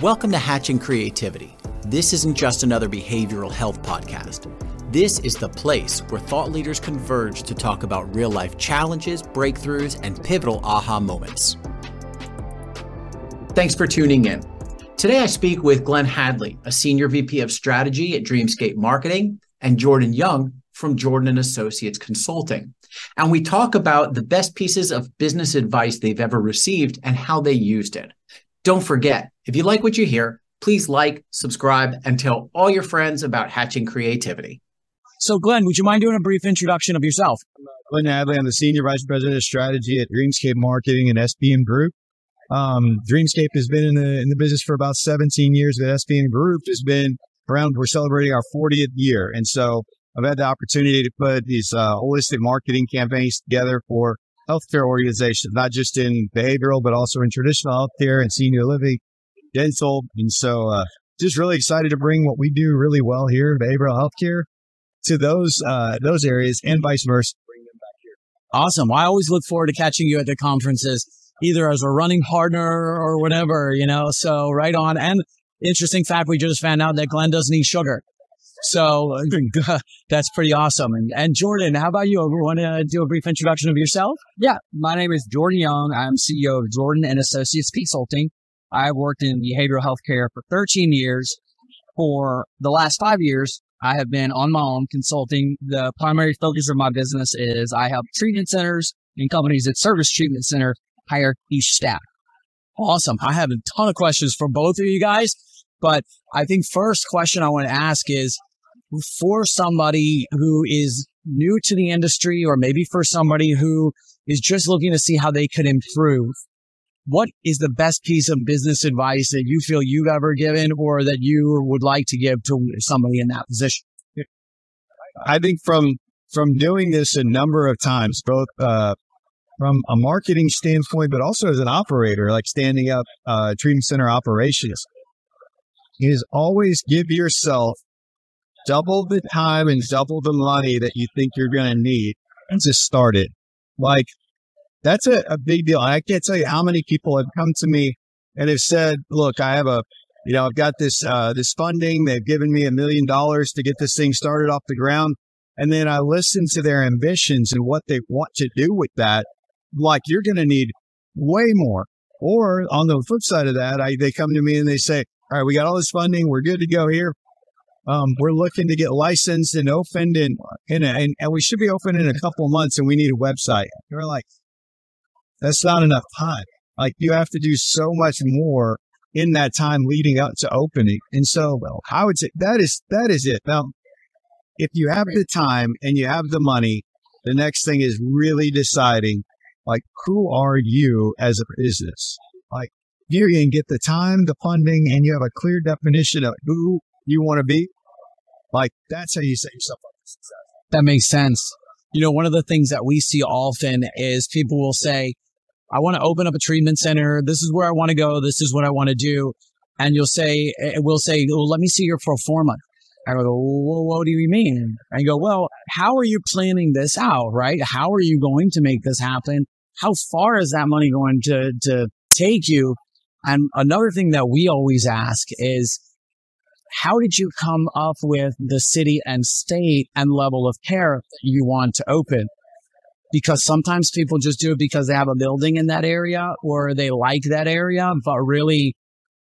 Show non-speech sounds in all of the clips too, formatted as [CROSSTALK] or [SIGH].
Welcome to Hatching Creativity. This isn't just another behavioral health podcast. This is the place where thought leaders converge to talk about real life challenges, breakthroughs, and pivotal aha moments. Thanks for tuning in. Today I speak with Glenn Hadley, a senior VP of strategy at Dreamscape Marketing, and Jordan Young from Jordan and Associates Consulting. And we talk about the best pieces of business advice they've ever received and how they used it. Don't forget, if you like what you hear, please like, subscribe, and tell all your friends about hatching creativity. So, Glenn, would you mind doing a brief introduction of yourself? Glenn Hadley, I'm the Senior Vice President of Strategy at Dreamscape Marketing and SBM Group. Um, Dreamscape has been in the in the business for about 17 years, but SBM Group has been around. We're celebrating our 40th year, and so I've had the opportunity to put these uh, holistic marketing campaigns together for healthcare organizations, not just in behavioral, but also in traditional healthcare and senior living, dental. And so, uh, just really excited to bring what we do really well here, in behavioral healthcare, to those uh, those areas and vice versa. Awesome. Well, I always look forward to catching you at the conferences, either as a running partner or whatever, you know. So right on. And interesting fact, we just found out that Glenn doesn't eat sugar. So uh, [LAUGHS] that's pretty awesome. And, and Jordan, how about you? Want to do a brief introduction of yourself? Yeah, my name is Jordan Young. I'm CEO of Jordan and Associates Consulting. I've worked in behavioral health care for 13 years. For the last five years, I have been on my own consulting. The primary focus of my business is I help treatment centers and companies that service treatment center hire each staff. Awesome. I have a ton of questions for both of you guys, but I think first question I want to ask is for somebody who is new to the industry or maybe for somebody who is just looking to see how they could improve, what is the best piece of business advice that you feel you've ever given or that you would like to give to somebody in that position? I think from from doing this a number of times, both uh, from a marketing standpoint, but also as an operator, like standing up uh, treatment center operations, is always give yourself double the time and double the money that you think you're going to need to start it. Like that's a, a big deal. I can't tell you how many people have come to me and have said, look, I have a, you know, I've got this, uh, this funding. They've given me a million dollars to get this thing started off the ground. And then I listen to their ambitions and what they want to do with that. Like you're going to need way more. Or on the flip side of that, I, they come to me and they say, all right, we got all this funding. We're good to go here. Um, we're looking to get licensed and opened in, in a, and, and we should be open in a couple months and we need a website. You're like, that's not enough time. Like you have to do so much more in that time leading up to opening. And so well, I would say that is, that is it. Now, if you have the time and you have the money, the next thing is really deciding like, who are you as a business? Like, you can get the time, the funding, and you have a clear definition of who you want to be, like that's how you set yourself up for success. That makes sense. You know, one of the things that we see often is people will say, I want to open up a treatment center. This is where I want to go. This is what I want to do. And you'll say, eh, we'll say, well, let me see your pro forma. I go, well, what do you mean? I go, well, how are you planning this out, right? How are you going to make this happen? How far is that money going to, to take you? And another thing that we always ask is, how did you come up with the city and state and level of care that you want to open? Because sometimes people just do it because they have a building in that area or they like that area, but really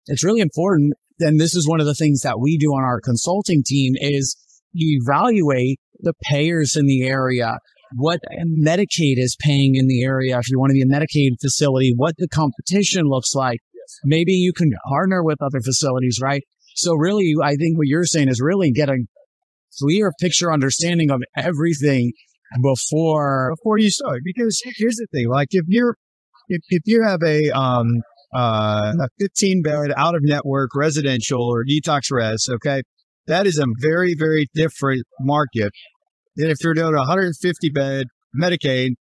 it's really important. And this is one of the things that we do on our consulting team is you evaluate the payers in the area, what Medicaid is paying in the area. If you want to be a Medicaid facility, what the competition looks like. Maybe you can partner with other facilities, right? So really, I think what you're saying is really get a clear picture understanding of everything before before you start. Because here's the thing: like if you're if if you have a um uh a 15 bed out of network residential or detox res, okay, that is a very very different market than if you're doing a 150 bed Medicaid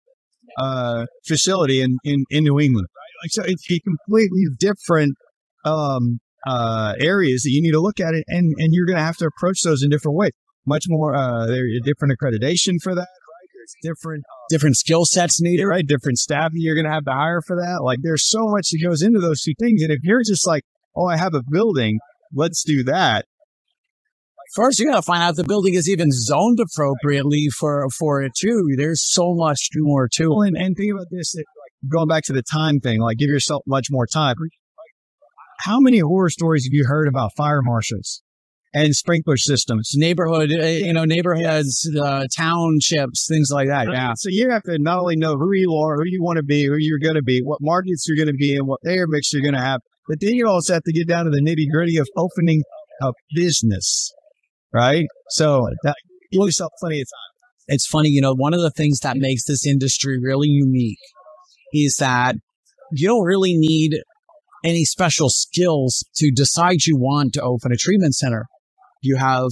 uh facility in in in New England. Right? Like so, it's a completely different um uh, areas that you need to look at it, and and you're going to have to approach those in different ways. Much more, uh, there there's different accreditation for that, right? There's different uh, different skill sets needed, right? Different staff you're going to have to hire for that. Like, there's so much that goes into those two things, and if you're just like, oh, I have a building. Let's do that. First, you got to find out the building is even zoned appropriately for for it too. There's so much more to Well, it. and, and think about this it- like, going back to the time thing, like give yourself much more time. How many horror stories have you heard about fire marshals and sprinkler systems? Neighborhood, uh, you know, neighborhoods, uh, townships, things like that. Yeah. So you have to not only know who you are, who you want to be, who you're going to be, what markets you're going to be in, what payer mix you're going to have, but then you also have to get down to the nitty gritty of opening a business, right? So that, give yourself plenty of time. it's funny, you know, one of the things that makes this industry really unique is that you don't really need any special skills to decide you want to open a treatment center. You have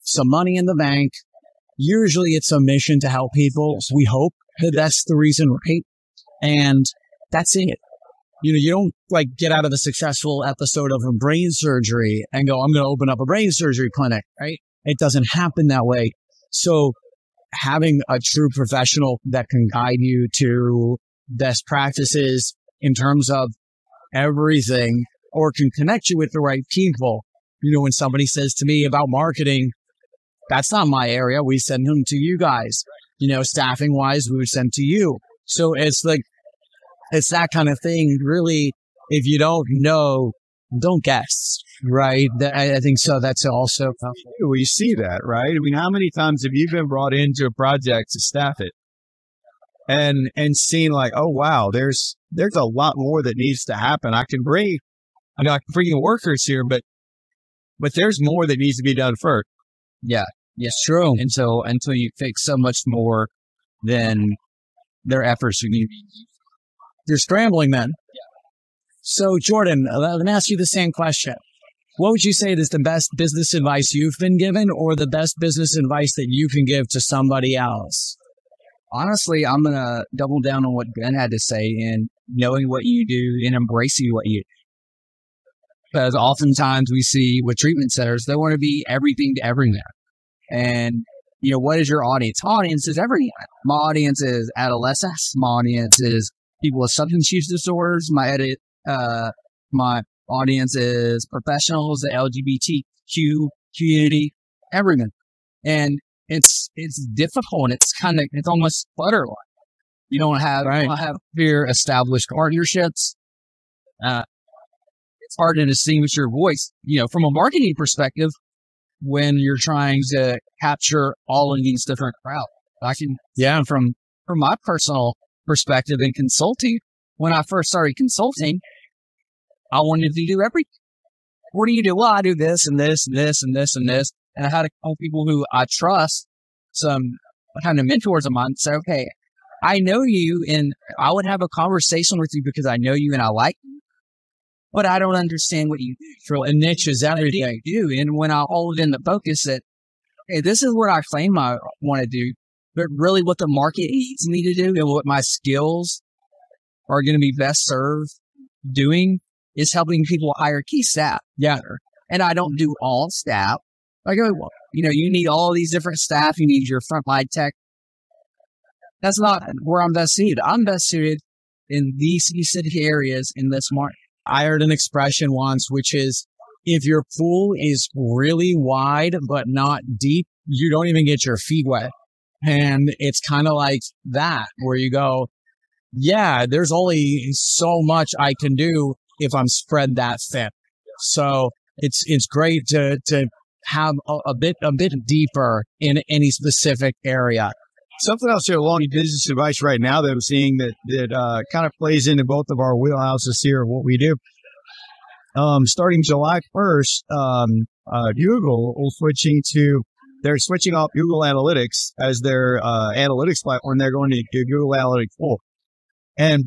some money in the bank. Usually it's a mission to help people. We hope that that's the reason, right? And that's it. You know, you don't like get out of a successful episode of a brain surgery and go, I'm going to open up a brain surgery clinic, right? It doesn't happen that way. So having a true professional that can guide you to best practices in terms of everything or can connect you with the right people. You know, when somebody says to me about marketing, that's not my area. We send them to you guys. You know, staffing wise, we would send to you. So it's like, it's that kind of thing. Really, if you don't know, don't guess, right? I, think so. That's also We see that, right? I mean, how many times have you been brought into a project to staff it? And and seen like, oh wow, there's there's a lot more that needs to happen. I can bring I know I can bring workers here, but but there's more that needs to be done first. Yeah. it's true. Until until you fix so much more than their efforts are going to be. You're scrambling then. Yeah. So, Jordan, uh, let me ask you the same question. What would you say is the best business advice you've been given or the best business advice that you can give to somebody else? Honestly, I'm going to double down on what Ben had to say in knowing what you do and embracing what you do. Because oftentimes we see with treatment centers, they want to be everything to everyone. And, you know, what is your audience? Audience is everyone. My audience is adolescents. My audience is people with substance use disorders. My edit, uh, my audience is professionals, the LGBTQ community, everyone. And it's it's difficult. And it's kind of it's almost clutter-like. You don't have Right. you don't have clear established partnerships. Uh, it's hard to distinguish your voice. You know, from a marketing perspective, when you're trying to capture all of these different crowds. I can Yeah. from from my personal perspective in consulting. When I first started consulting, I wanted to do everything. What do you do? Well, I do this and this and this and this and this. And I had to call people who I trust, some kind of mentors of mine, say, okay, I know you and I would have a conversation with you because I know you and I like you, but I don't understand what you do. For a niche is everything. you do? And when I hold in the focus that, hey, this is what I claim I want to do, but really what the market needs me to do and what my skills are going to be best served doing is helping people hire key staff. Yeah. And I don't do all staff. I go, oh, well, you know, you need all these different staff. You need your frontline tech. That's not where I'm best suited. I'm best suited in these specific areas in this market. I heard an expression once, which is if your pool is really wide but not deep, you don't even get your feet wet. And it's kind of like that, where you go, yeah, there's only so much I can do if I'm spread that thin. So it's it's great to to have a, a bit a bit deeper in any specific area. Something else here along business advice right now that I'm seeing that that uh, kind of plays into both of our wheelhouses here of what we do. Um, starting July 1st, um, uh, Google will switching to they're switching off Google Analytics as their uh, analytics platform. They're going to Google Analytics 4. And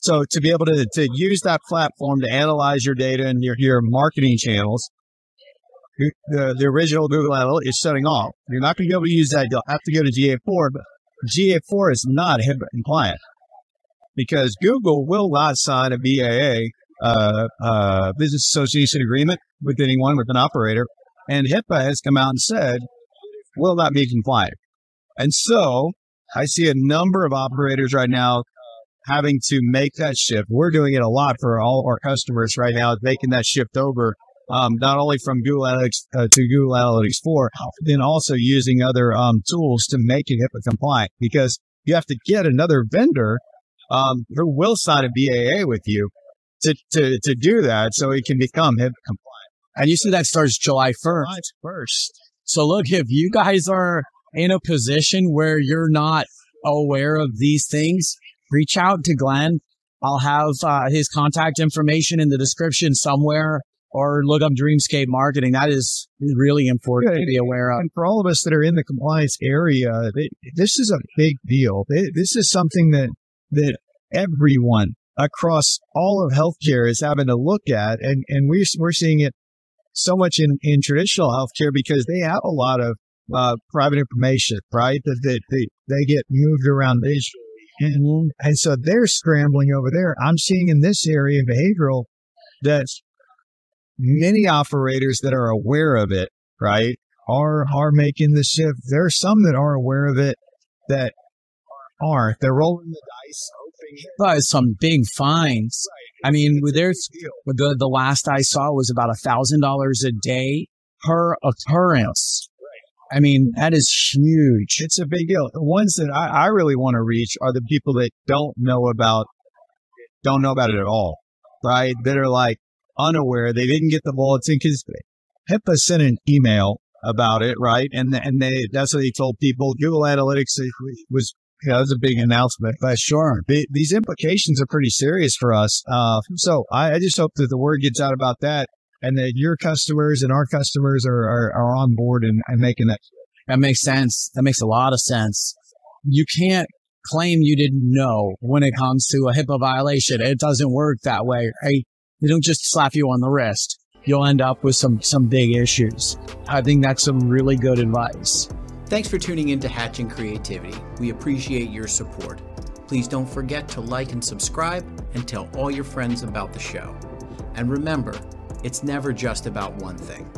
so to be able to, to use that platform to analyze your data and your, your marketing channels, the, the original Google Analytics is shutting off. You're not going to be able to use that. You'll have to go to GA4, but GA4 is not HIPAA compliant because Google will not sign a BAA, uh, uh, business association agreement with anyone, with an operator. And HIPAA has come out and said, will not be compliant. And so I see a number of operators right now having to make that shift. We're doing it a lot for all of our customers right now, making that shift over. Um, not only from Google Analytics uh, to Google Analytics 4, then also using other um, tools to make it HIPAA compliant because you have to get another vendor um, who will sign a BAA with you to, to, to do that so it can become HIPAA compliant. And you said that starts July 1st. July 1st. So look, if you guys are in a position where you're not aware of these things, reach out to Glenn. I'll have uh, his contact information in the description somewhere or look up Dreamscape Marketing. That is really important to be aware of. And for all of us that are in the compliance area, this is a big deal. This is something that, that everyone across all of healthcare is having to look at. And, and we're, we're seeing it so much in, in traditional healthcare because they have a lot of uh, private information, right? That, that they, they get moved around visually. And, and so they're scrambling over there. I'm seeing in this area, behavioral, that many operators that are aware of it, right, are are making the shift. There are some that are aware of it that aren't. They're rolling the dice, hoping. But some big fines. I mean, there's the the last I saw was about a thousand dollars a day per occurrence. I mean, that is huge. It's a big deal. The ones that I, I really want to reach are the people that don't know about, don't know about it at all, right? That are like unaware. They didn't get the bulletin because HIPAA sent an email about it, right? And and they that's what they told people. Google Analytics was yeah, that was a big announcement, but sure, the, these implications are pretty serious for us. Uh, so I, I, just hope that the word gets out about that, and that your customers and our customers are are, are on board and, and making that. That makes sense. That makes a lot of sense. You can't claim you didn't know when it comes to a HIPAA violation. It doesn't work that way, right? They don't just slap you on the wrist. You'll end up with some some big issues. I think that's some really good advice. Thanks for tuning in to Hatching Creativity. We appreciate your support. Please don't forget to like and subscribe and tell all your friends about the show. And remember, it's never just about one thing.